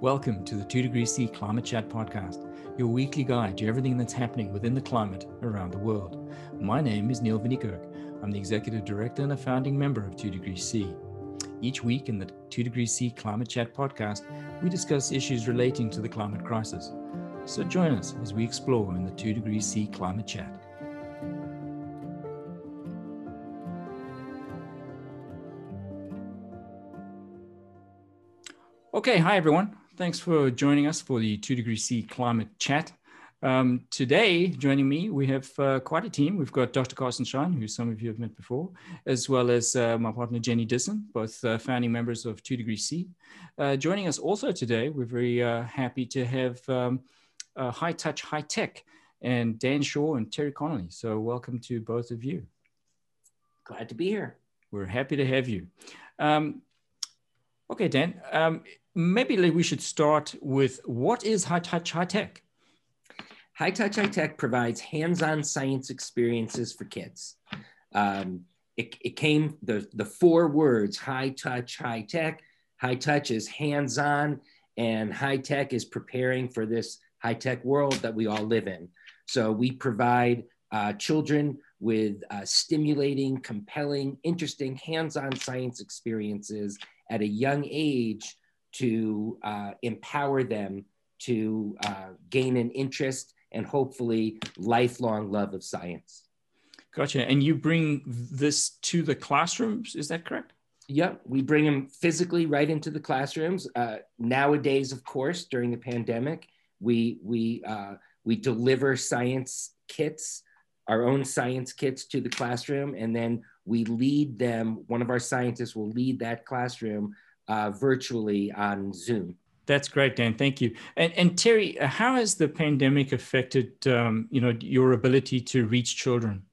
Welcome to the 2 Degrees C Climate Chat Podcast, your weekly guide to everything that's happening within the climate around the world. My name is Neil Vinnikirk. I'm the Executive Director and a founding member of 2 Degrees C. Each week in the 2 Degrees C Climate Chat Podcast, we discuss issues relating to the climate crisis. So join us as we explore in the 2 Degrees C Climate Chat. Okay, hi everyone. Thanks for joining us for the 2 Degrees C Climate Chat. Um, today, joining me, we have uh, quite a team. We've got Dr. Karsten Shein, who some of you have met before, as well as uh, my partner Jenny Dissen, both uh, founding members of 2 Degree C. Uh, joining us also today, we're very uh, happy to have um, High Touch High Tech and Dan Shaw and Terry Connolly. So, welcome to both of you. Glad to be here. We're happy to have you. Um, okay, Dan. Um, maybe we should start with what is High Touch High Tech? High Touch High Tech provides hands-on science experiences for kids. Um, it, it came the the four words high touch high tech high touch is hands-on and high tech is preparing for this high tech world that we all live in so we provide uh, children with uh, stimulating compelling interesting hands-on science experiences at a young age to uh, empower them to uh, gain an interest and hopefully lifelong love of science. Gotcha. And you bring this to the classrooms, is that correct? Yep, we bring them physically right into the classrooms. Uh, nowadays, of course, during the pandemic, we we uh, we deliver science kits, our own science kits to the classroom, and then we lead them. One of our scientists will lead that classroom uh, virtually on Zoom. That's great, Dan. Thank you. And, and Terry, uh, how has the pandemic affected, um, you know, your ability to reach children?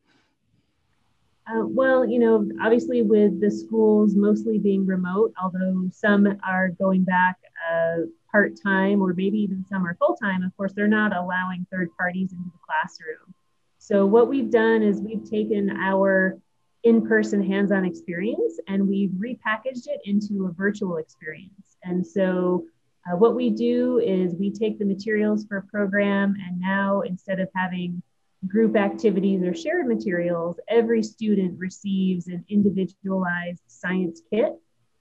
Uh, well, you know, obviously with the schools mostly being remote, although some are going back uh, part time or maybe even some are full time, of course, they're not allowing third parties into the classroom. So, what we've done is we've taken our in-person hands-on experience and we've repackaged it into a virtual experience and so uh, what we do is we take the materials for a program and now instead of having group activities or shared materials every student receives an individualized science kit.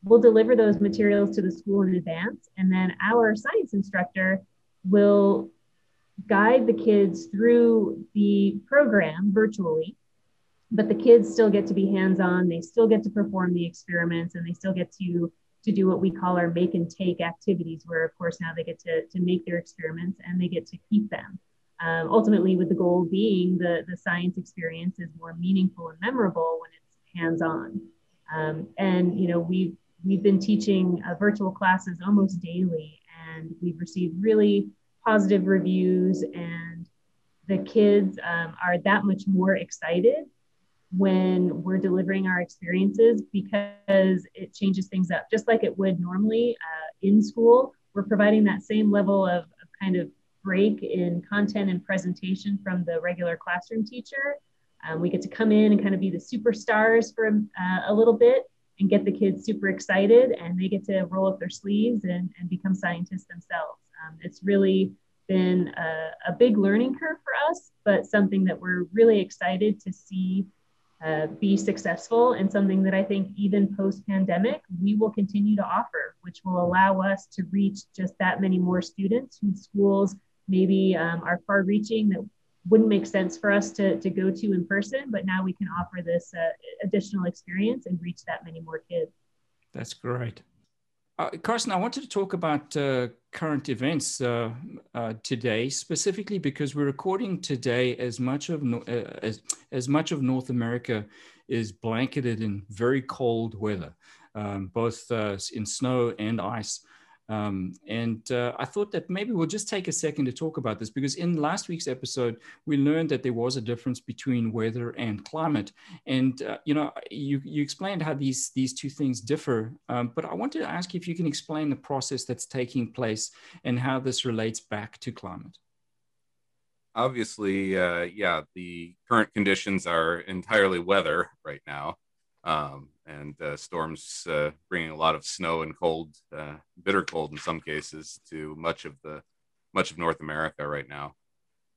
We'll deliver those materials to the school in advance and then our science instructor will guide the kids through the program virtually but the kids still get to be hands-on they still get to perform the experiments and they still get to to do what we call our make and take activities where of course now they get to, to make their experiments and they get to keep them. Um, ultimately with the goal being the, the science experience is more meaningful and memorable when it's hands-on. Um, and you know we've we've been teaching uh, virtual classes almost daily and we've received really positive reviews and the kids um, are that much more excited when we're delivering our experiences because it changes things up. Just like it would normally uh, in school we're providing that same level of, of, kind of break in content and presentation from the regular classroom teacher. Um, we get to come in and kind of be the superstars for uh, a little bit and get the kids super excited and they get to roll up their sleeves and, and become scientists themselves. Um, it's really been a, a big learning curve for us but something that we're really excited to see uh, be successful and something that I think even post pandemic we will continue to offer, which will allow us to reach just that many more students whose schools maybe um, are far reaching that wouldn't make sense for us to, to go to in person, but now we can offer this uh, additional experience and reach that many more kids. That's great. Uh, Karsten, I wanted to talk about uh, current events uh, uh today, specifically because we're recording today as much of uh, as as much of North America is blanketed in very cold weather, um, both uh, in snow and ice. Um, and uh, I thought that maybe we'll just take a second to talk about this because in last week's episode, we learned that there was a difference between weather and climate. And, uh, you know, you, you explained how these, these two things differ. Um, but I wanted to ask you if you can explain the process that's taking place and how this relates back to climate. Obviously, uh, yeah, the current conditions are entirely weather right now. Um, and uh, storms uh, bringing a lot of snow and cold, uh, bitter cold in some cases, to much of the much of North America right now.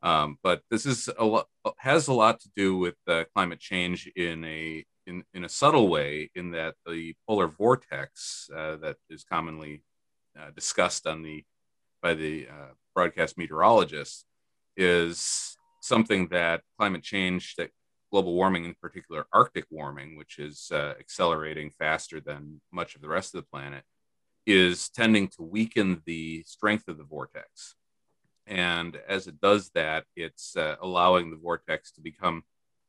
Um, but this is a lot has a lot to do with climate change in a in, in a subtle way, in that the polar vortex uh, that is commonly uh, discussed on the by the uh, broadcast meteorologists is something that climate change that global warming, in particular Arctic warming, which is uh, accelerating faster than much of the rest of the planet, is tending to weaken the strength of the vortex. And as it does that, it's uh, allowing the vortex to become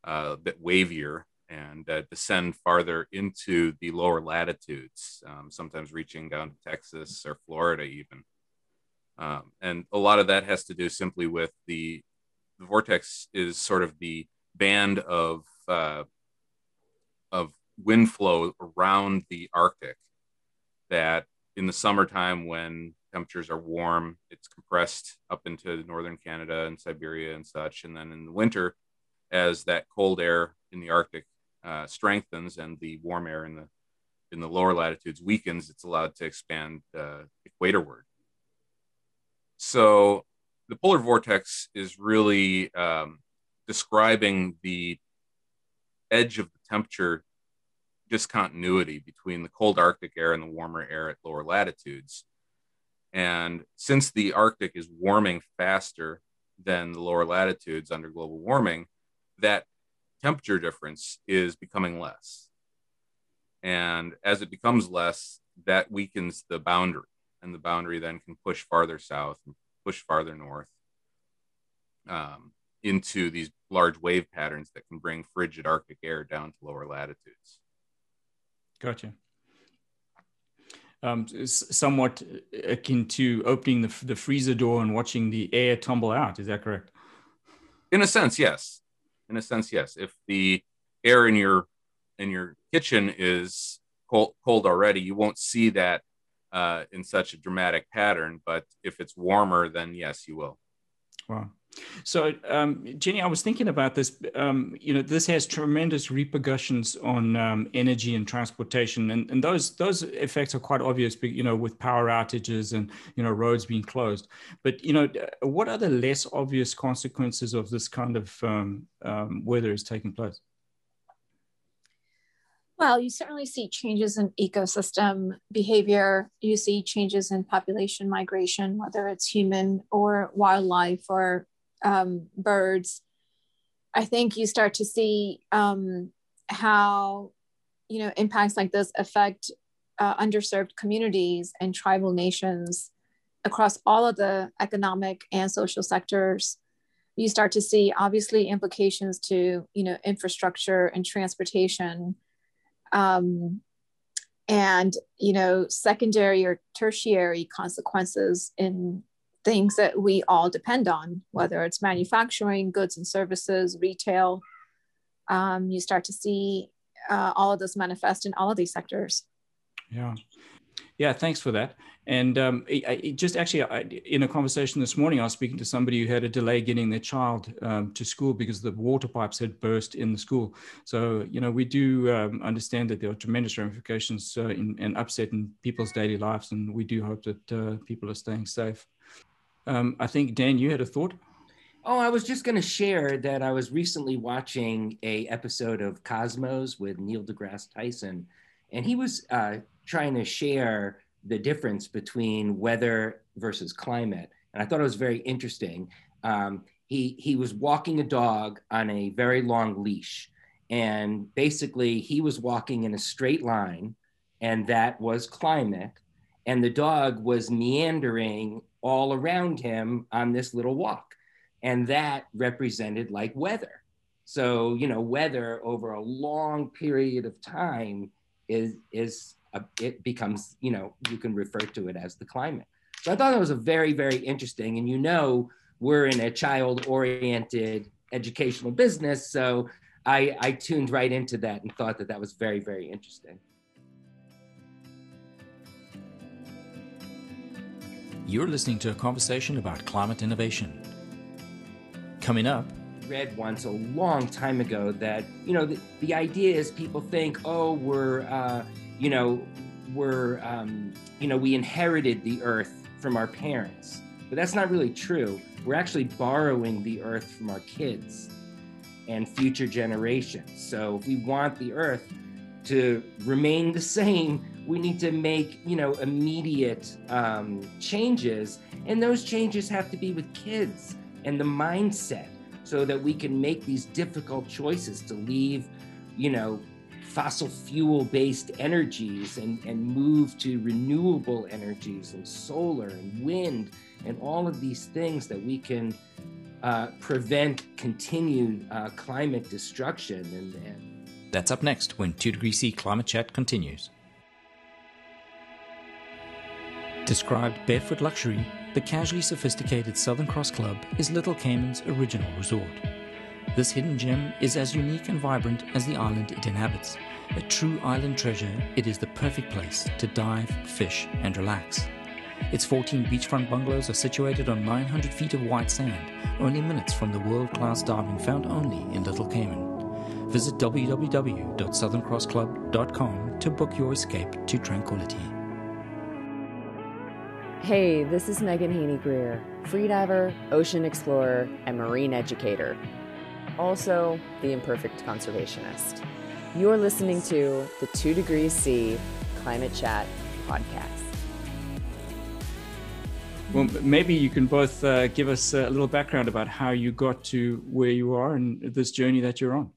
uh, a bit wavier and uh, descend farther into the lower latitudes, um, sometimes reaching down to Texas or Florida, even. Um, and a lot of that has to do simply with the, the vortex is sort of the band of uh, of wind flow around the Arctic that in the summertime when temperatures are warm, it's compressed up into northern Canada and Siberia and such. And then in the winter, as that cold air in the Arctic uh, strengthens and the warm air in the in the lower latitudes weakens, it's allowed to expand uh, equatorward. So the polar vortex is really um, describing the edge of the temperature discontinuity between the cold Arctic air and the warmer air at lower latitudes. And since the Arctic is warming faster than the lower latitudes under global warming, that temperature difference is becoming less. And as it becomes less, that weakens the boundary, and the boundary then can push farther south and push farther north. Um, into these large wave patterns that can bring frigid Arctic air down to lower latitudes. Gotcha. Um, somewhat akin to opening the, the freezer door and watching the air tumble out. Is that correct? In a sense, yes. In a sense, yes. If the air in your in your kitchen is cold, cold already, you won't see that uh, in such a dramatic pattern. But if it's warmer, then yes, you will. Wow. So, um, Jenny, I was thinking about this. Um, you know, this has tremendous repercussions on um, energy and transportation, and, and those those effects are quite obvious. You know, with power outages and you know roads being closed. But you know, what are the less obvious consequences of this kind of um, um, weather is taking place? Well, you certainly see changes in ecosystem behavior. You see changes in population migration, whether it's human or wildlife or um, birds, I think you start to see um, how you know impacts like this affect uh, underserved communities and tribal nations across all of the economic and social sectors. You start to see obviously implications to you know infrastructure and transportation. Um, and you know secondary or tertiary consequences in things that we all depend on, whether it's manufacturing, goods and services, retail. Um, you start to see uh, all of this manifest in all of these sectors. Yeah. Yeah, thanks for that. And um, it, it just actually, I, in a conversation this morning, I was speaking to somebody who had a delay getting their child um, to school because the water pipes had burst in the school. So, you know, we do um, understand that there are tremendous ramifications uh, in, and upset in people's daily lives, and we do hope that uh, people are staying safe. Um, I think Dan, you had a thought. Oh, I was just going to share that I was recently watching a episode of Cosmos with Neil deGrasse Tyson, and he was uh, trying to share the difference between weather versus climate, and I thought it was very interesting. Um, he he was walking a dog on a very long leash, and basically he was walking in a straight line, and that was climate, and the dog was meandering all around him on this little walk. And that represented like weather. So, you know, weather over a long period of time is, is uh, it becomes, you know, you can refer to it as the climate. So I thought that was a very, very interesting. And you know, we're in a child oriented educational business. So I, I tuned right into that and thought that that was very, very interesting. You're listening to a conversation about climate innovation. Coming up, read once a long time ago that you know the, the idea is people think oh we're uh, you know we're um, you know we inherited the earth from our parents. But that's not really true. We're actually borrowing the earth from our kids and future generations. So if we want the earth to remain the same we need to make you know immediate um, changes and those changes have to be with kids and the mindset so that we can make these difficult choices to leave you know fossil fuel based energies and, and move to renewable energies and solar and wind and all of these things that we can uh, prevent continued uh, climate destruction and, and that's up next when 2 Degree C Climate Chat continues. Described barefoot luxury, the casually sophisticated Southern Cross Club is Little Cayman's original resort. This hidden gem is as unique and vibrant as the island it inhabits. A true island treasure, it is the perfect place to dive, fish, and relax. Its 14 beachfront bungalows are situated on 900 feet of white sand, only minutes from the world class diving found only in Little Cayman. Visit www.southerncrossclub.com to book your escape to tranquility. Hey, this is Megan Haney Greer, freediver, ocean explorer, and marine educator. Also, the imperfect conservationist. You're listening to the 2 Degrees C Climate Chat podcast. Well, maybe you can both uh, give us a little background about how you got to where you are and this journey that you're on.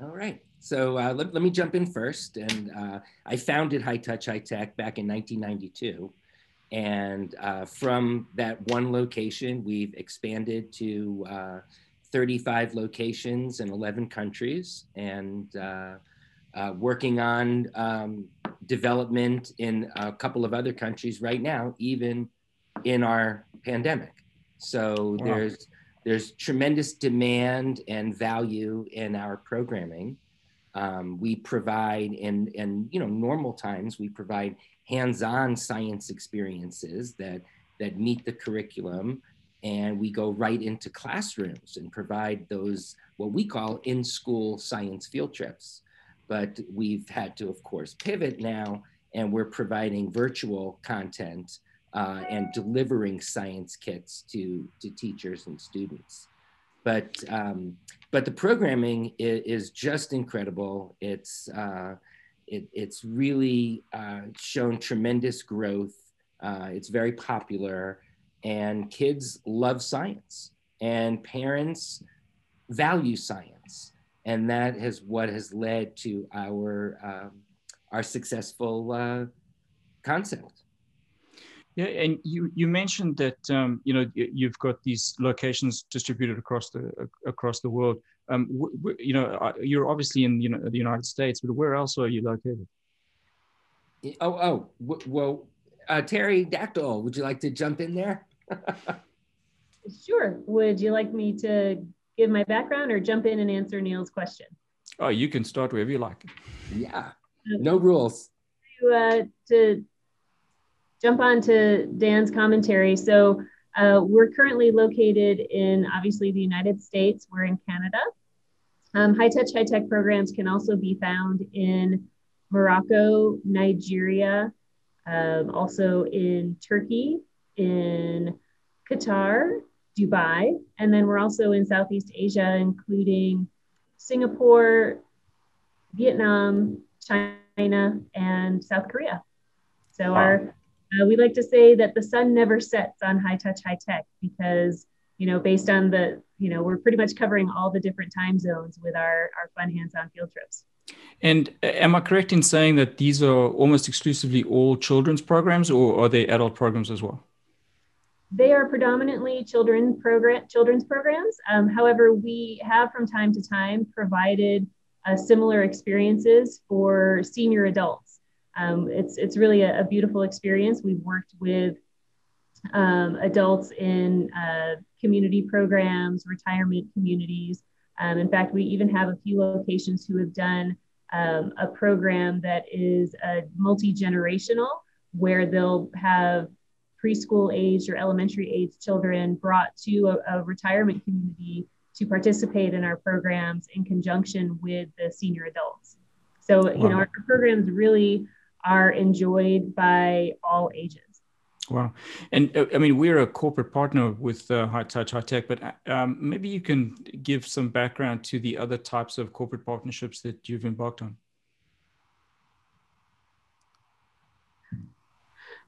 All right. So uh, let, let me jump in first. And uh, I founded High Touch High Tech back in 1992. And uh, from that one location, we've expanded to uh, 35 locations in 11 countries and uh, uh, working on um, development in a couple of other countries right now, even in our pandemic. So wow. there's there's tremendous demand and value in our programming. Um, we provide in in you know normal times we provide hands-on science experiences that that meet the curriculum and we go right into classrooms and provide those what we call in-school science field trips but we've had to of course pivot now and we're providing virtual content uh, and delivering science kits to, to teachers and students. But, um, but the programming is, is just incredible. It's, uh, it, it's really uh, shown tremendous growth. Uh, it's very popular and kids love science and parents value science. And that is what has led to our, um, our successful uh, concept. Yeah, and you you mentioned that um, you know you've got these locations distributed across the across the world. Um, you know, uh, you're obviously in you know the United States, but where else are you located? Oh, oh, well, uh, Terry Dactyl, would you like to jump in there? sure. Would you like me to give my background or jump in and answer Neil's question? Oh, you can start wherever you like. Yeah, no rules. To, uh, to jump on to Dan's commentary. So uh, we're currently located in obviously the United States. We're in Canada. Um, high touch, high tech programs can also be found in Morocco, Nigeria, um, also in Turkey, in Qatar, Dubai, and then we're also in Southeast Asia, including Singapore, Vietnam, China, and South Korea. So wow. our uh, we like to say that the sun never sets on high touch, high tech because, you know, based on the, you know, we're pretty much covering all the different time zones with our, our fun hands on field trips. And uh, am I correct in saying that these are almost exclusively all children's programs or are they adult programs as well? They are predominantly children program, children's programs. Um, however, we have from time to time provided uh, similar experiences for senior adults. Um, it's, it's really a, a, beautiful experience. We've worked with um, adults in uh, community programs, retirement communities. Um, in fact, we even have a few locations who have done um, a program that is uh, multi generational, where they'll have preschool age or elementary age children brought to a, a, retirement community to participate in our programs in conjunction with the senior adults. So, wow. you know, our programs really are enjoyed by all ages. Wow. And uh, I mean, we're a corporate partner with uh, High Touch High Tech, but um, maybe you can give some background to the other types of corporate partnerships that you've embarked on.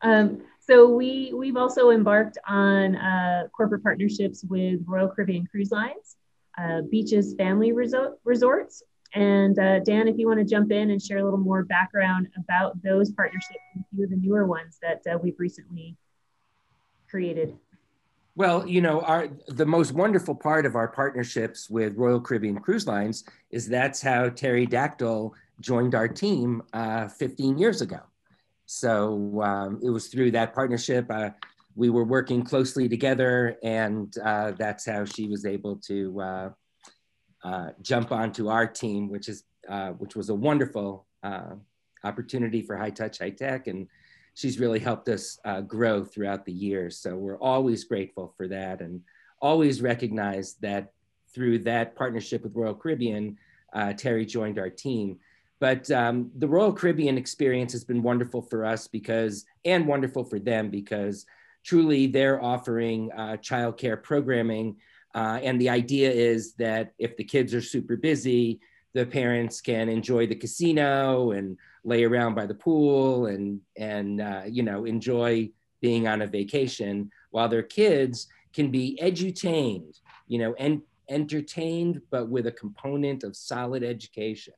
Um, so we we've also embarked on uh, corporate partnerships with Royal Caribbean Cruise Lines, uh, Beaches Family Resort, Resorts, and uh, Dan, if you want to jump in and share a little more background about those partnerships and a few of the newer ones that uh, we've recently created. Well, you know, our the most wonderful part of our partnerships with Royal Caribbean Cruise Lines is that's how Terry Dactyl joined our team uh, 15 years ago. So um, it was through that partnership. Uh, we were working closely together, and uh, that's how she was able to uh, jump onto our team, which is uh, which was a wonderful uh, opportunity for High Touch High Tech, and she's really helped us uh, grow throughout the years. So we're always grateful for that, and always recognize that through that partnership with Royal Caribbean, uh, Terry joined our team. But um, the Royal Caribbean experience has been wonderful for us because, and wonderful for them because truly they're offering childcare programming uh, and the idea is that if the kids are super busy, the parents can enjoy the casino and lay around by the pool and and uh, you know enjoy being on a vacation, while their kids can be edutained, you know, and entertained, but with a component of solid education.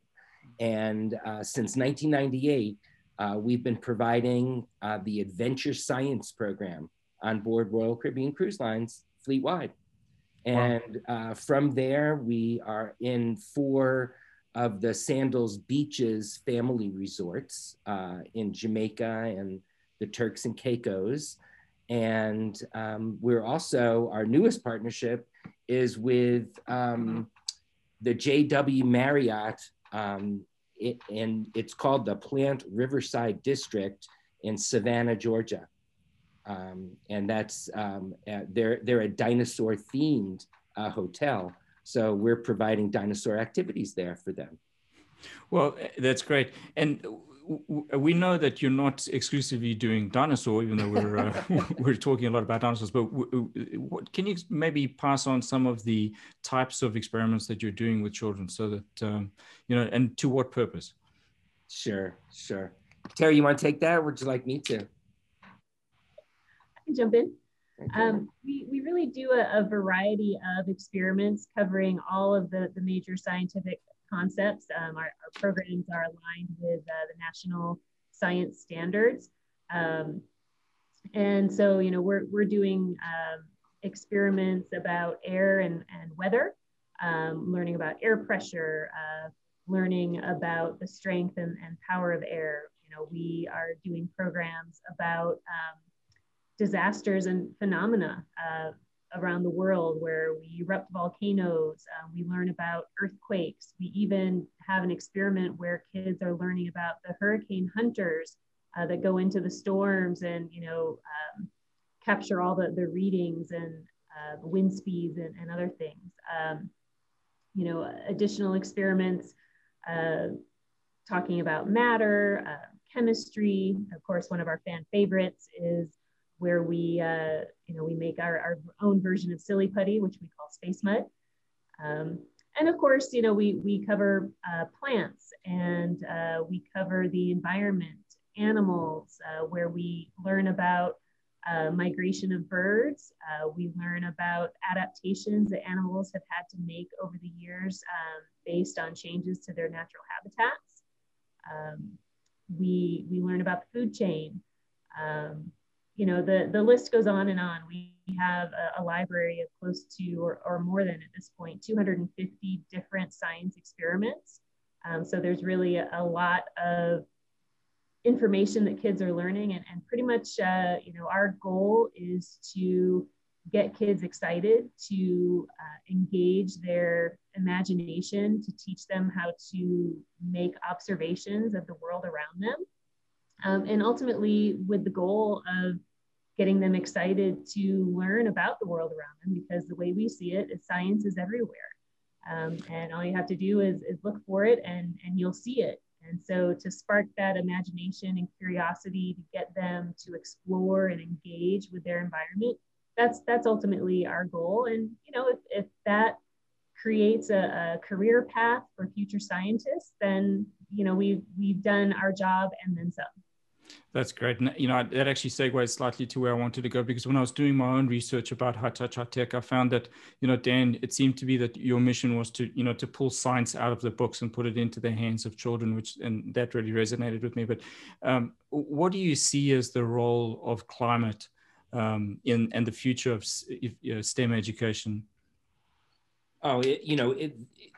And uh, since 1998, uh, we've been providing uh, the Adventure Science program on board Royal Caribbean Cruise Lines fleet wide. And uh, from there, we are in four of the Sandals Beaches family resorts uh, in Jamaica and the Turks and Caicos. And um, we're also, our newest partnership is with um, the JW Marriott, um, it, and it's called the Plant Riverside District in Savannah, Georgia um, and that's um, uh, they're they're a dinosaur themed uh, hotel. So we're providing dinosaur activities there for them. Well, eh, that's great, and we know that you're not exclusively doing dinosaur, even though we're uh, we're talking a lot about dinosaurs. But what, can you maybe pass on some of the types of experiments that you're doing with children, so that um, you know, and to what purpose? Sure, sure. Terry, you want to take that, or would you like me to? Can jump in. Um, we, we really do a, a, variety of experiments covering all of the, the major scientific concepts. Um, our, our, programs are aligned with uh, the national science standards. Um, and so, you know, we're, we're doing um, experiments about air and, and weather, um, learning about air pressure, uh, learning about the strength and, and power of air. You know, we are doing programs about um, disasters and phenomena uh, around the world where we erupt volcanoes, uh, we learn about earthquakes. We even have an experiment where kids are learning about the hurricane hunters uh, that go into the storms and, you know, um, capture all the, the readings and uh, wind speeds and, and other things. Um, you know, additional experiments uh, talking about matter, uh, chemistry. Of course, one of our fan favorites is where we, uh, you know, we make our, our own version of silly putty, which we call space mud. Um, and of course, you know, we, we cover uh, plants and uh, we cover the environment, animals, uh, where we learn about uh, migration of birds. Uh, we learn about adaptations that animals have had to make over the years um, based on changes to their natural habitats. Um, we, we learn about the food chain. Um, you know, the, the list goes on and on. We have a, a library of close to, or, or more than at this point, 250 different science experiments Um, so there's really a, a, lot of information that kids are learning, and, and pretty much, uh, you know, our goal is to get kids excited, to uh, engage their imagination, to teach them how to make observations of the world around them, um, and ultimately with the goal of getting them excited to learn about the world around them because the way we see it is science is everywhere. Um, and all you have to do is, is look for it and, and you'll see it. And so to spark that imagination and curiosity to get them to explore and engage with their environment, that's that's ultimately our goal. And you know, if, if that creates a, a career path for future scientists, then you know we've we've done our job and then some. That's great. And, you know, that actually segues slightly to where I wanted to go because when I was doing my own research about high touch, high tech, I found that, you know, Dan, it seemed to be that your mission was to, you know, to pull science out of the books and put it into the hands of children, which, and that really resonated with me. But um, what do you see as the role of climate um, in and the future of you know, STEM education? Oh, it, you know, it, it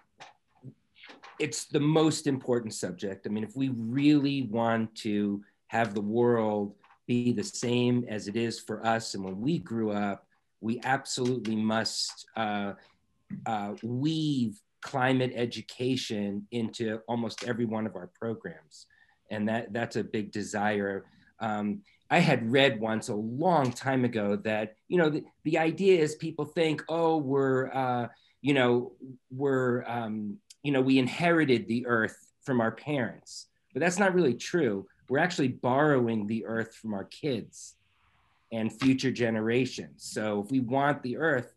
it's the most important subject. I mean, if we really want to have the world be the same as it is for us. And when we grew up, we absolutely must uh, uh, weave climate education into almost every one of our programs. And that, that's a big desire. Um, I had read once a long time ago that, you know, the, the idea is people think, oh, we're, uh, you know, we're, um, you know, we inherited the earth from our parents, but that's not really true we're actually borrowing the earth from our kids and future generations. So if we want the earth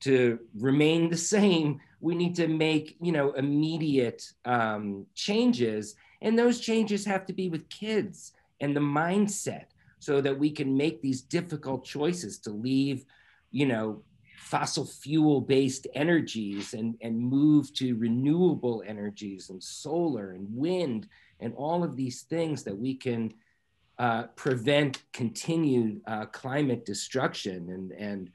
to remain the same, we need to make, you know, immediate um, changes. And those changes have to be with kids and the mindset so that we can make these difficult choices to leave, you know, fossil fuel based energies and, and move to renewable energies and solar and wind and all of these things that we can uh, prevent continued uh, climate destruction and, and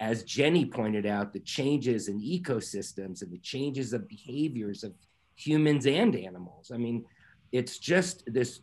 as Jenny pointed out, the changes in ecosystems and the changes of behaviors of humans and animals. I mean, it's just this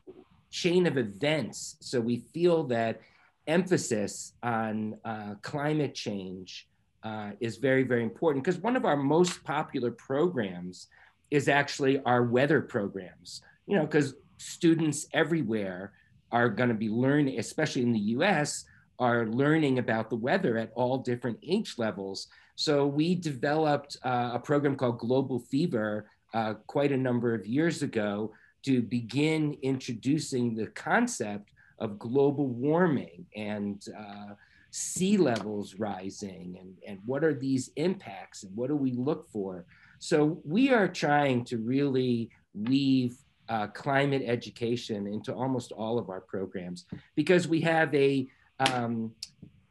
chain of events. So we feel that emphasis on uh, climate change uh, is very, very important because one of our most popular programs is actually our weather programs. You know, because students everywhere are going to be learning, especially in the US, are learning about the weather at all different age levels. So we developed uh, a program called Global Fever uh, quite a number of years ago to begin introducing the concept of global warming and uh, sea levels rising and, and what are these impacts and what do we look for? So we are trying to really weave uh, climate education into almost all of our programs because we have a, um,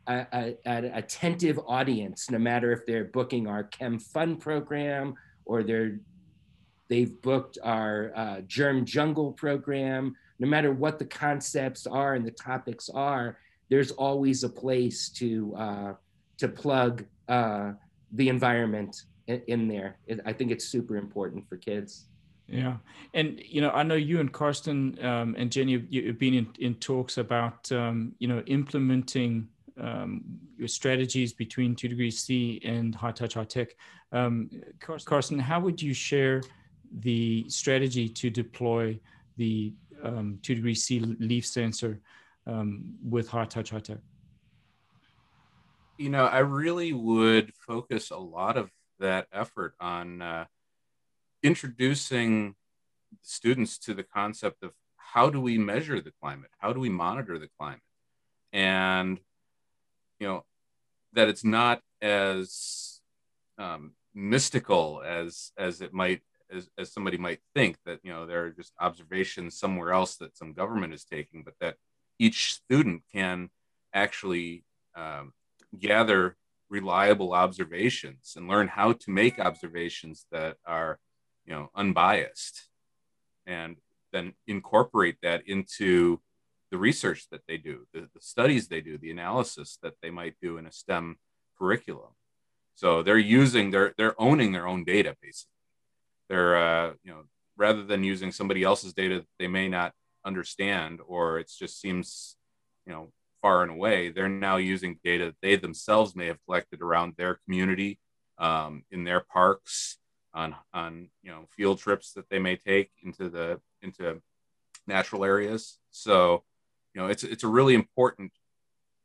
a, a, attentive audience, no matter if they're booking our Chem Fun program or they're they've booked our uh, Germ Jungle program. No matter what the concepts are and the topics are, there's always a place to uh, to plug uh, the environment in there. I think it's super important for kids. Yeah, and you know, I know you and Karsten um, and Jenny, you've been in, in talks about um, you know implementing um, your strategies between two degrees C and high touch high tech. Um, Karsten, how would you share the strategy to deploy the um, two degrees C leaf sensor um, with high touch high tech? You know, I really would focus a lot of that effort on uh, introducing students to the concept of how do we measure the climate? How do we monitor the climate? And, you know, that it's not as um, mystical as as it might as, as somebody might think that you know there are just observations somewhere else that some government is taking but that each student can actually um, gather reliable observations and learn how to make observations that are you know unbiased and then incorporate that into the research that they do the, the studies they do the analysis that they might do in a stem curriculum. So they're using they're they're owning their own data basically. They're uh, you know rather than using somebody else's data that they may not understand or it just seems you know far and away they're now using data that they themselves may have collected around their community um, in their parks on on you know field trips that they may take into the into natural areas so you know it's it's a really important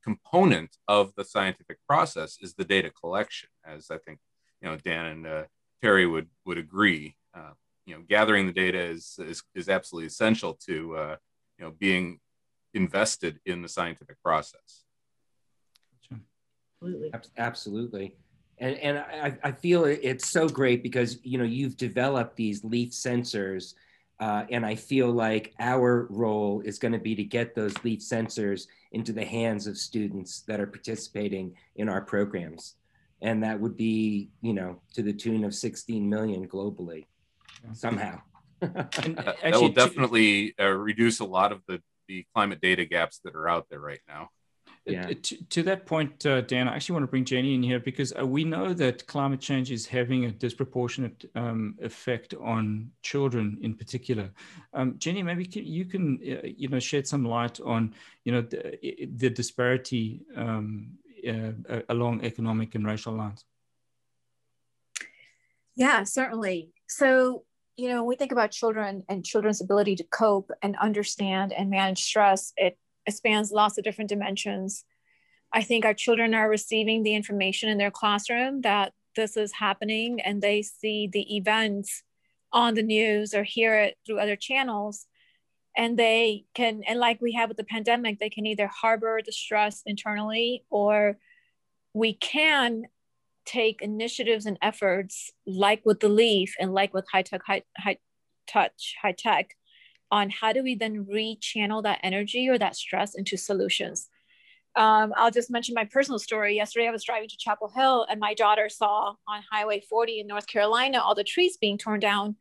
component of the scientific process is the data collection as i think you know dan and uh, terry would would agree uh, you know gathering the data is is, is absolutely essential to uh, you know being invested in the scientific process Absolutely. Absolutely. And, and I, I feel it's so great because, you know, you've developed these leaf sensors uh, and I feel like our role is going to be to get those leaf sensors into the hands of students that are participating in our programs. And that would be, you know, to the tune of 16 million globally somehow. And that will definitely uh, reduce a lot of the the climate data gaps that are out there right now Yeah. To, to that point, uh, Dan, I actually want to bring Jenny in here because uh, we know that climate change is having a disproportionate um, effect on children in particular. Um, Jenny, maybe can, you can uh, you know shed some light on you know the, the disparity um, uh, along economic and racial lines. Yeah, certainly. So, you know, when we think about children and children's ability to cope and understand and manage stress, it, it spans lots of different dimensions. I think our children are receiving the information in their classroom that this is happening and they see the events on the news or hear it through other channels. And they can, and like we have with the pandemic, they can either harbor the stress internally or we can take initiatives and efforts like with the leaf and like with high tech high, high touch high tech on how do we then rechannel that energy or that stress into solutions um, i'll just mention my personal story yesterday i was driving to chapel hill and my daughter saw on highway 40 in north carolina all the trees being torn down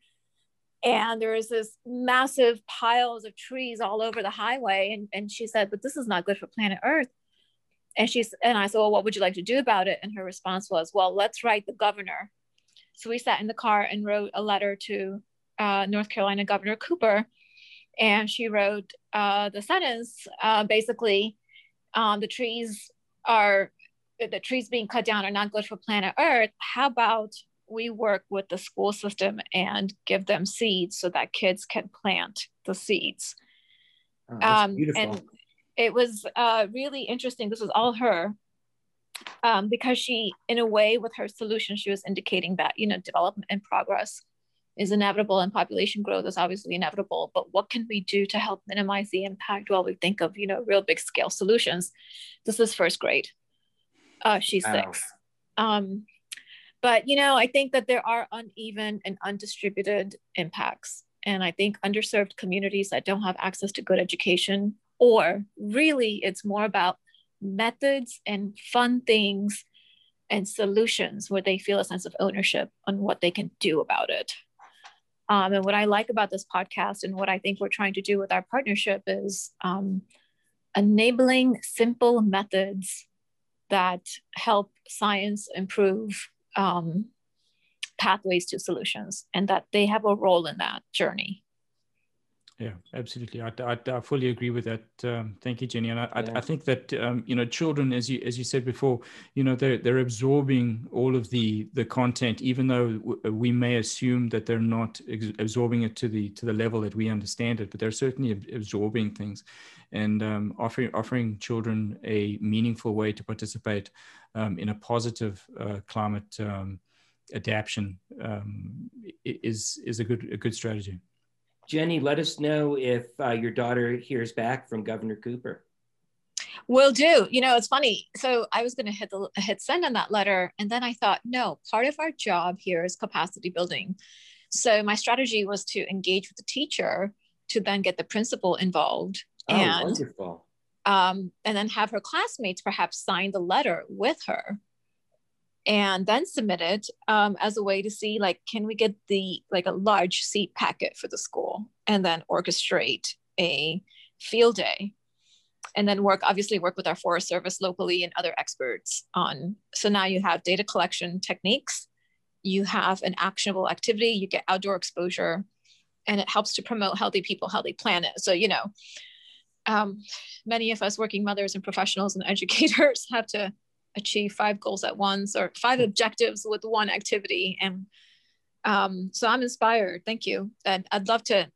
and there was this massive piles of trees all over the highway and, and she said but this is not good for planet earth and she's and I said, Well, what would you like to do about it? And her response was, Well, let's write the governor. So we sat in the car and wrote a letter to uh, North Carolina Governor Cooper. And she wrote uh, the sentence uh, basically, um, the trees are the trees being cut down are not good for planet Earth. How about we work with the school system and give them seeds so that kids can plant the seeds? Oh, um, beautiful. and it was uh, really interesting. This was all her um, because she, in a way, with her solution, she was indicating that you know development and progress is inevitable and population growth is obviously inevitable. But what can we do to help minimize the impact while we think of you know real big scale solutions? This is first grade. Uh, she's six. Um, but you know, I think that there are uneven and undistributed impacts, and I think underserved communities that don't have access to good education or really it's more about methods and fun things and solutions where they feel a sense of ownership on what they can do about it. Um, and what I like about this podcast and what I think we're trying to do with our partnership is um, enabling simple methods that help science improve um, pathways to solutions and that they have a role in that journey. Yeah, absolutely. I, I, I fully agree with that. Um, thank you, Jenny. And I, Yeah. I, I think that um, you know, children, as you as you said before, you know, they're they're absorbing all of the the content, even though w- we may assume that they're not ex- absorbing it to the to the level that we understand it, but they're certainly ab- absorbing things, and um, offering offering children a meaningful way to participate um, in a positive uh, climate um, adaptation um, is is a good a good strategy. Jenny, let us know if uh, your daughter hears back from Governor Cooper. Will do. You know, it's funny. So I was going to hit the hit send on that letter, and then I thought, no, part of our job here is capacity building. So my strategy was to engage with the teacher to then get the principal involved, Oh, and wonderful. um, and then have her classmates perhaps sign the letter with her and then submit it um, as a way to see like can we get the like a large seat packet for the school and then orchestrate a field day. And then work obviously work with our forest service locally and other experts on so now you have data collection techniques. You have an actionable activity. You get outdoor exposure and it helps to promote healthy people, healthy planet. So, you know, um, many of us working mothers and professionals and educators have to achieve five goals at once or five objectives with one activity. And um, so I'm inspired. Thank you. And I'd love to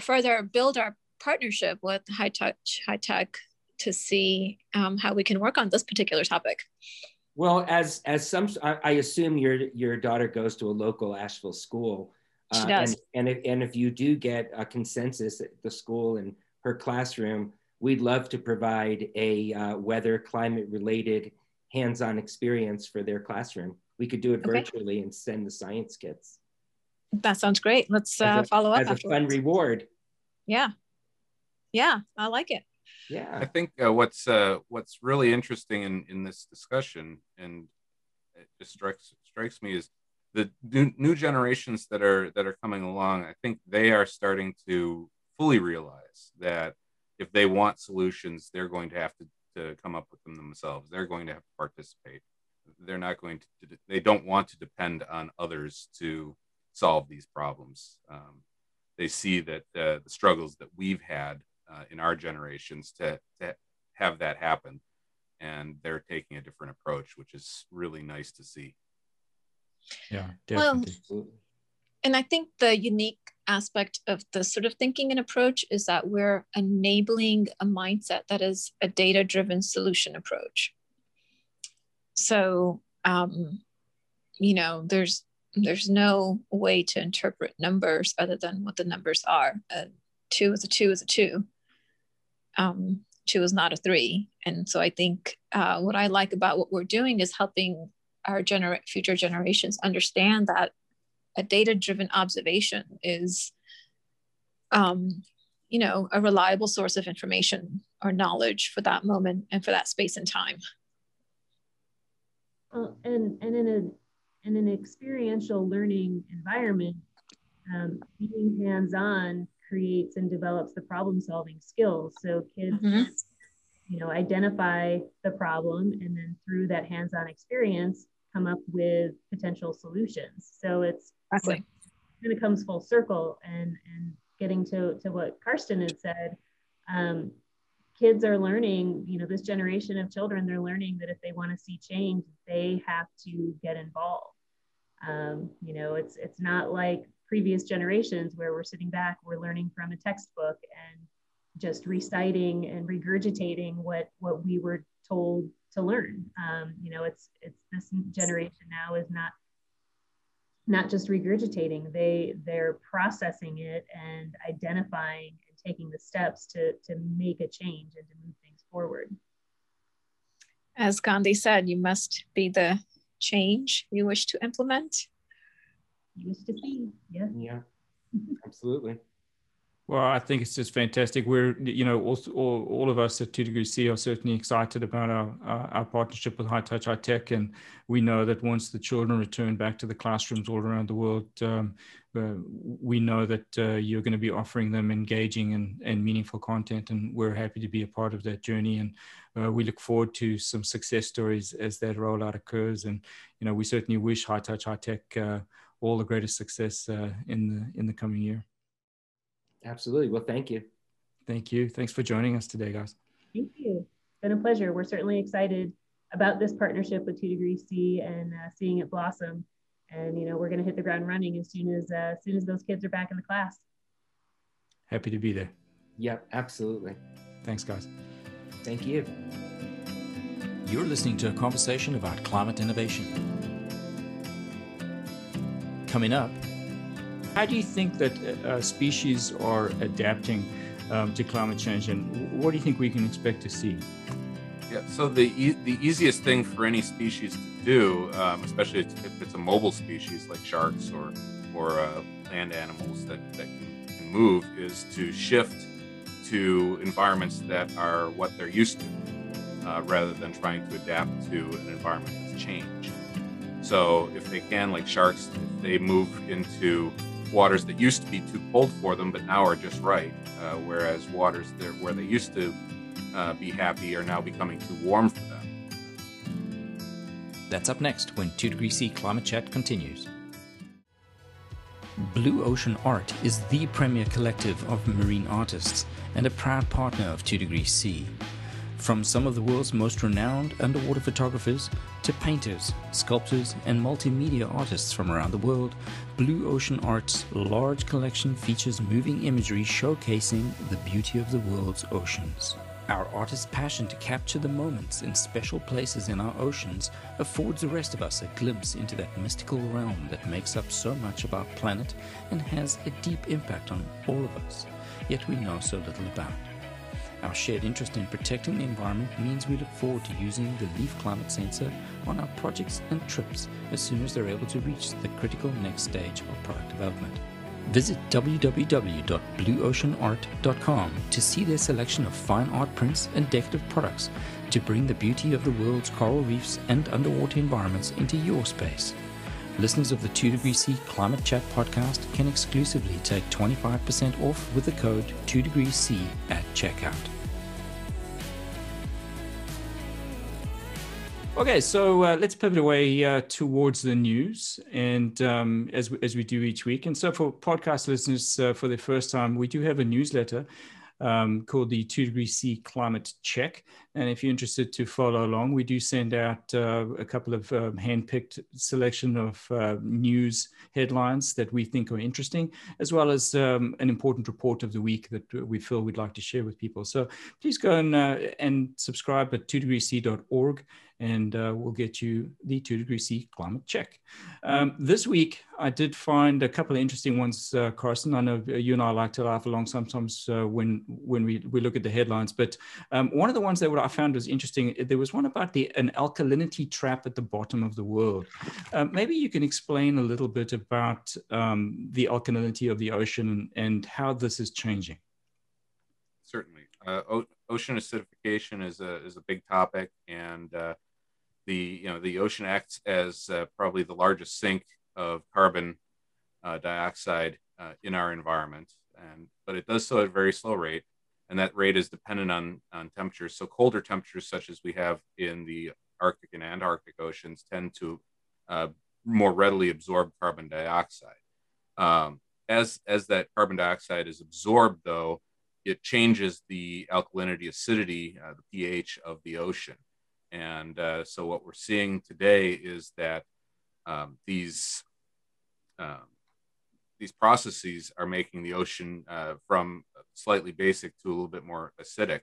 further build our partnership with High Touch High Tech to see um, how we can work on this particular topic. Well, as as some, I, I assume your your daughter goes to a local Asheville school. She uh, does. And, and if, and if you do get a consensus at the school and her classroom, we'd love to provide a uh, weather climate related hands-on experience for their classroom. We could do it okay. virtually and send the science kits. That sounds great. Let's uh, a, follow up as afterwards. a fun reward. Yeah, yeah, I like it. Yeah, I think uh, what's uh, what's really interesting in in this discussion, and it just strikes strikes me is the new, new generations that are that are coming along. I think they are starting to fully realize that if they want solutions, they're going to have to, to come up with them themselves. They're going to have to participate. They're not going to, they don't want to depend on others to solve these problems. Um, they see that uh, the struggles that we've had uh, in our generations to, to have that happen. And they're taking a different approach, which is really nice to see. Yeah, definitely. Well, and I think the unique aspect of the sort of thinking and approach is that we're enabling a mindset that is a data driven solution approach. So, um, you know, there's there's no way to interpret numbers other than what the numbers are. Two is a two is a two. Um, two is not a three. And so I think uh, what I like about what we're doing is helping our gener- future generations understand that a data driven observation is um, you know a reliable source of information or knowledge for that moment and for that space and time well, and and in a in an experiential learning environment um, being hands-on creates and develops the problem solving skills so kids mm-hmm. you know identify the problem and then through that hands-on experience come up with potential solutions so it's Exactly. When it comes full circle and and getting to to what Karsten had said, um, kids are learning. You know, this generation of children, they're learning that if they want to see change, they have to get involved. Um, you know, it's it's not like previous generations where we're sitting back, we're learning from a textbook and just reciting and regurgitating what what we were told to learn. Um, you know, it's it's this generation now is not not just regurgitating they they're processing it and identifying and taking the steps to to make a change and to move things forward. As gandhi said you must be the change you wish to implement. You wish to see yeah. Yeah absolutely well, I think it's just fantastic. We're, you know, all, all, all of us at Two Degrees C are certainly excited about our, uh, our partnership with High Touch High Tech. And we know that once the children return back to the classrooms all around the world, um, uh, we know that uh, you're going to be offering them engaging and, and meaningful content. And we're happy to be a part of that journey. And uh, we look forward to some success stories as that rollout occurs. And, you know, we certainly wish High Touch High Tech uh, all the greatest success in, the, in the coming year. Absolutely. Well, thank you. Thank you. Thanks for joining us today, guys. Thank you. It's been a pleasure. We're certainly excited about this partnership with Two Degrees C and uh, seeing it blossom. And you know, we're going to hit the ground running as soon as uh, as soon as those kids are back in the class. Happy to be there. Yep, absolutely. Thanks, guys. Thank you. You're listening to a conversation about climate innovation. Coming up, how do you think that uh, species are adapting um, to climate change, and what do you think we can expect to see? Yeah, so the e- the easiest thing for any species to do, um, especially if it's a mobile species like sharks or or uh, land animals that, that can, can move, is to shift to environments that are what they're used to, uh, rather than trying to adapt to an environment that's changed. So if they can, like sharks, if they move into waters that used to be too cold for them, but now are just right. Uh, whereas waters there where they used to uh, be happy are now becoming too warm for them. That's up next when 2 Degree C Climate Chat continues. Blue Ocean Art is the premier collective of marine artists and a proud partner of 2 Degrees C. From some of the world's most renowned underwater photographers to painters, sculptors, and multimedia artists from around the world, Blue Ocean Art's large collection features moving imagery showcasing the beauty of the world's oceans. Our artist's passion to capture the moments in special places in our oceans affords the rest of us a glimpse into that mystical realm that makes up so much of our planet and has a deep impact on all of us, yet we know so little about. Our shared interest in protecting the environment means we look forward to using the Leaf Climate Sensor on our projects and trips as soon as they're able to reach the critical next stage of product development. Visit www.blueoceanart.com to see their selection of fine art prints and decorative products to bring the beauty of the world's coral reefs and underwater environments into your space. Listeners of the 2 Degree C Climate Chat podcast can exclusively take 25% off with the code 2 Degree C at checkout. Okay, so uh, let's pivot away uh, towards the news, and um, as we, as we do each week. And so, for podcast listeners, uh, for the first time, we do have a newsletter um, called the Two Degree C Climate Check. And if you're interested to follow along, we do send out uh, a couple of um, hand-picked selection of uh, news headlines that we think are interesting, as well as um, an important report of the week that we feel we'd like to share with people. So please go and, uh, and subscribe at 2degreec.org and uh, we'll get you the two degree C climate check. Um, this week, I did find a couple of interesting ones, uh, Karsten. I know you and I like to laugh along sometimes uh, when when we, we look at the headlines, but um, one of the ones that I found was interesting, there was one about the an alkalinity trap at the bottom of the world. Uh, maybe you can explain a little bit about um, the alkalinity of the ocean and, and how this is changing. Certainly. Uh, ocean acidification is a, is a big topic and uh, the you know the ocean acts as uh, probably the largest sink of carbon uh, dioxide uh, in our environment, and but it does so at a very slow rate, and that rate is dependent on on temperatures. So colder temperatures, such as we have in the Arctic and Antarctic oceans, tend to uh, more readily absorb carbon dioxide. Um, as as that carbon dioxide is absorbed, though, it changes the alkalinity acidity, uh, the pH of the ocean. And uh, so what we're seeing today is that um, these um, these processes are making the ocean uh, from slightly basic to a little bit more acidic,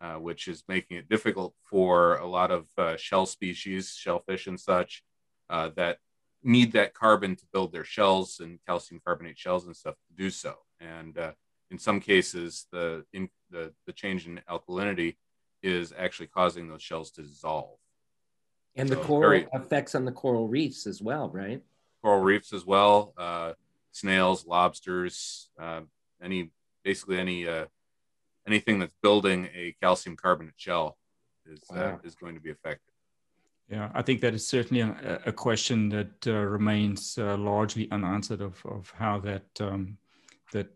uh, which is making it difficult for a lot of uh, shell species, shellfish and such, uh, that need that carbon to build their shells and calcium carbonate shells and stuff to do so. And uh, in some cases, the, in, the, the change in alkalinity is actually causing those shells to dissolve. And so the coral very, effects on the coral reefs as well, right? Coral reefs as well, uh, snails, lobsters, uh, any basically any uh, anything that's building a calcium carbonate shell is uh, wow. is going to be affected. Yeah, I think that is certainly a, a question that uh, remains uh, largely unanswered of, of how that um, that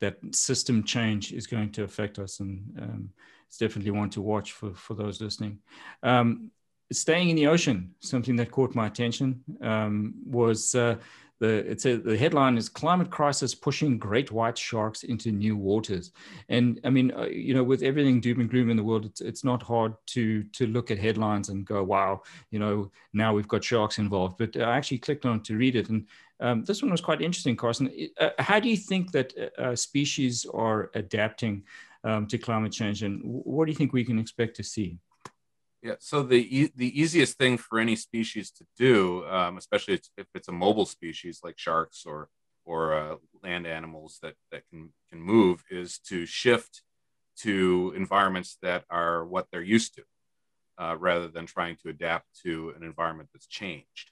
that system change is going to affect us, and um, it's definitely one to watch for, for those listening. Um, staying in the ocean, something that caught my attention um, was uh, the it's a, the headline is climate crisis pushing great white sharks into new waters. And i mean uh, you know with everything doom and gloom in the world it's, it's not hard to to look at headlines and go wow you know now we've got sharks involved. But i actually clicked on to read it. And um, this one was quite interesting Karsten. Uh, how do you think that uh, uh species are adapting um, to climate change and what do you think we can expect to see yeah. So the e- the easiest thing for any species to do, um, especially if it's a mobile species like sharks or or uh, land animals that that can can move, is to shift to environments that are what they're used to, uh, rather than trying to adapt to an environment that's changed.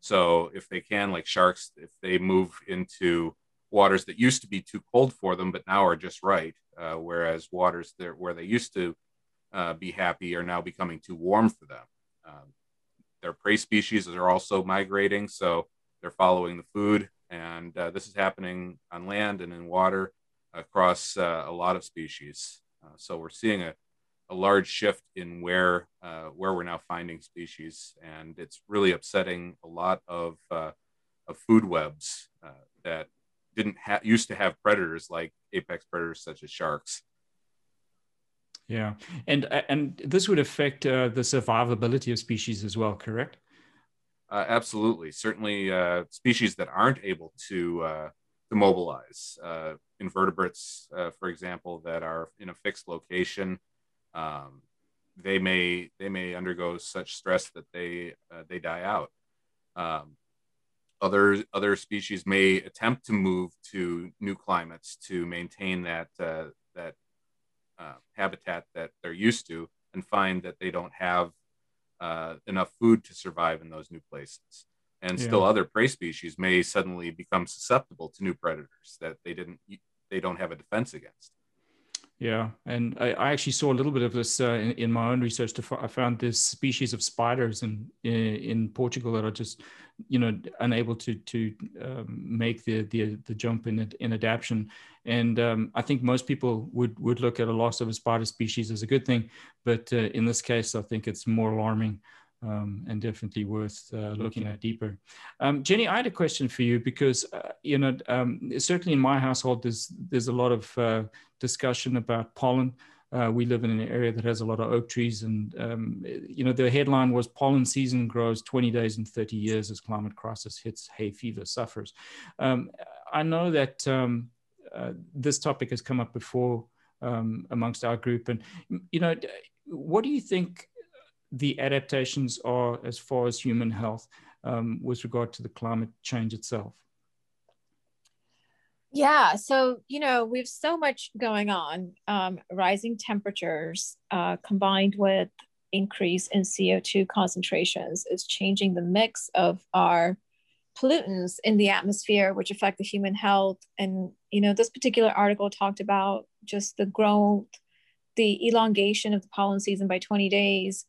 So if they can, like sharks, if they move into waters that used to be too cold for them, but now are just right, uh, whereas waters there where they used to uh, be happy are now becoming too warm for them. Um, their prey species are also migrating, so they're following the food. And uh, this is happening on land and in water across uh, a lot of species. Uh, so we're seeing a, a large shift in where uh, where we're now finding species, and it's really upsetting a lot of of food webs that didn't have used to have predators like apex predators such as sharks. Yeah, and and this would affect uh, the survivability of species as well, correct? Uh, absolutely, certainly, uh, species that aren't able to uh, to mobilize, uh, invertebrates, uh, for example, that are in a fixed location, um, they may they may undergo such stress that they they die out. Um, other other species may attempt to move to new climates to maintain that uh, that uh, habitat that they're used to and find that they don't have uh, enough food to survive in those new places. And yeah. still, other prey species may suddenly become susceptible to new predators that they didn't they don't have a defense against. Yeah, and I, I, actually saw a little bit of this uh, in, in, my own research. To, I found this species of spiders in, in, in Portugal that are just, you know, unable to to um, make the, the the jump in in adaptation. And um, I think most people would would look at a loss of a spider species as a good thing, but uh, in this case, I think it's more alarming um, and definitely worth uh, looking at deeper. Um, Jenny, I had a question for you because uh, you know um, certainly in my household there's there's a lot of uh, discussion about pollen. Uh, we live in an area that has a lot of oak trees, and um, you know the headline was pollen season grows 20 days in 30 years as climate crisis hits, hay fever suffers. Um, I know that um, uh, this topic has come up before amongst our group, and you know, what do you think? The adaptations are as far as human health um, with regard to the climate change itself? Yeah, so you know we have so much going on. Um, rising temperatures uh, combined with increase in CO2 concentrations is changing the mix of our pollutants in the atmosphere, which affect the human health. And you know this particular article talked about just the growth, the elongation of the pollen season by 20 days,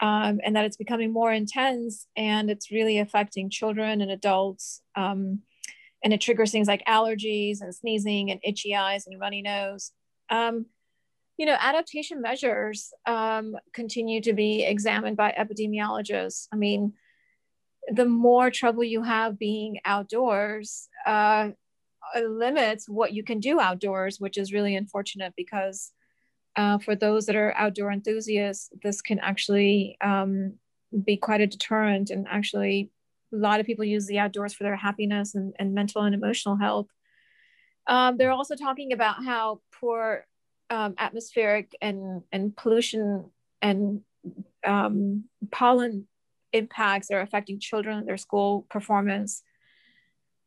um, and that it's becoming more intense and it's really affecting children and adults. Um, and it triggers things like allergies and sneezing and itchy eyes and runny nose. Um, you know, adaptation measures um, continue to be examined by epidemiologists. I mean, the more trouble you have being outdoors uh, limits what you can do outdoors, which is really unfortunate because uh, for those that are outdoor enthusiasts, this can actually um, be quite a deterrent. And actually, a lot of people use the outdoors for their happiness and, and mental and emotional health. Um, they're also talking about how poor um, atmospheric and, and pollution and um, pollen impacts are affecting children, their school performance.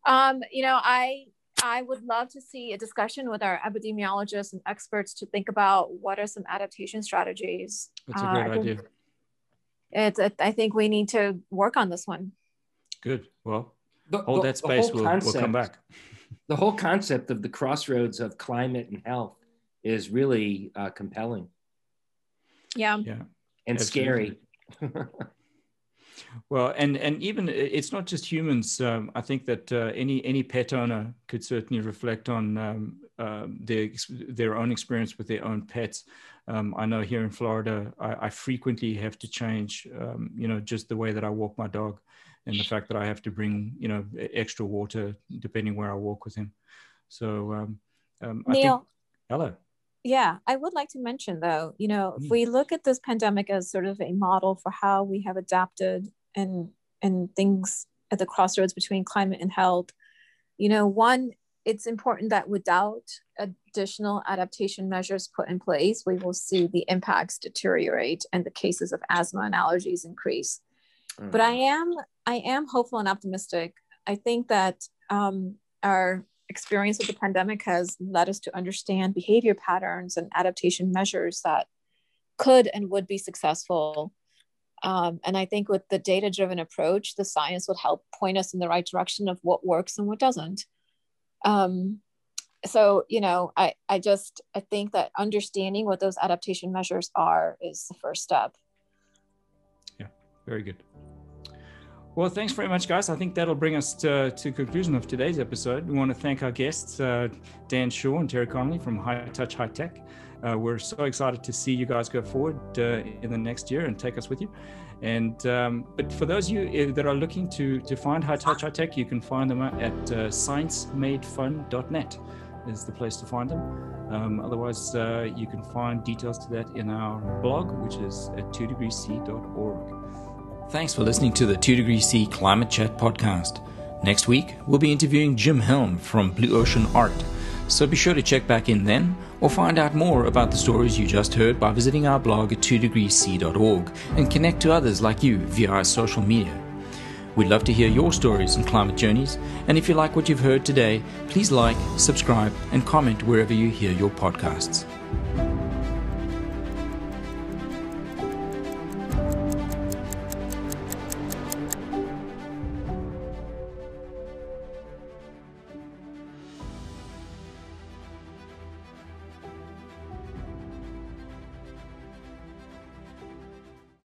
Um, you know, I I would love to see a discussion with our epidemiologists and experts to think about what are some adaptation strategies. That's a great uh, idea. It's, I think we need to work on this one. Good. Well, the, hold the, that space. We'll, concept, we'll come back. the whole concept of the crossroads of climate and health is really uh, compelling. Yeah. Yeah. And Absolutely. scary. Well, and and even it's not just humans. Um, I think that uh, any any pet owner could certainly reflect on um, uh, their their own experience with their own pets. Um, I know here in Florida, I, I frequently have to change, um, you know, just the way that I walk my dog, and the fact that I have to bring, you know, extra water depending where I walk with him. So, um, um, I Neil, think, hello. Yeah, I would like to mention though, you know, if mm. we look at this pandemic as sort of a model for how we have adapted and and things at the crossroads between climate and health, you know, one, it's important that without additional adaptation measures put in place, we will see the impacts deteriorate and the cases of asthma and allergies increase. Mm. But I mm. am I am hopeful and optimistic. I think that um, our experience with the pandemic has led us to understand behavior patterns and adaptation measures that could and would be successful. Um, and I think with the data driven approach, the science would help point us in the right direction of what works and what doesn't. Um, so, you know, I, I just, I think that understanding what those adaptation measures are is the first step. Yeah, very good. Well, thanks very much, guys. I think that'll bring us to, to conclusion of today's episode. We want to thank our guests, uh, Dan Shaw and Terry Connolly from High Touch High Tech. Uh, we're so excited to see you guys go forward uh, in the next year and take us with you. And um, but for those of you uh, that are looking to to find High Touch High Tech, you can find them at uh, sciencemadefun.net is the place to find them. Um, otherwise, uh, you can find details to that in our blog, which is at 2degreec.org. Thanks for listening to the 2 Degree C Climate Chat podcast. Next week, we'll be interviewing Jim Helm from Blue Ocean Art. So be sure to check back in then or find out more about the stories you just heard by visiting our blog at 2degreec.org and connect to others like you via our social media. We'd love to hear your stories and climate journeys, and if you like what you've heard today, please like, subscribe, and comment wherever you hear your podcasts.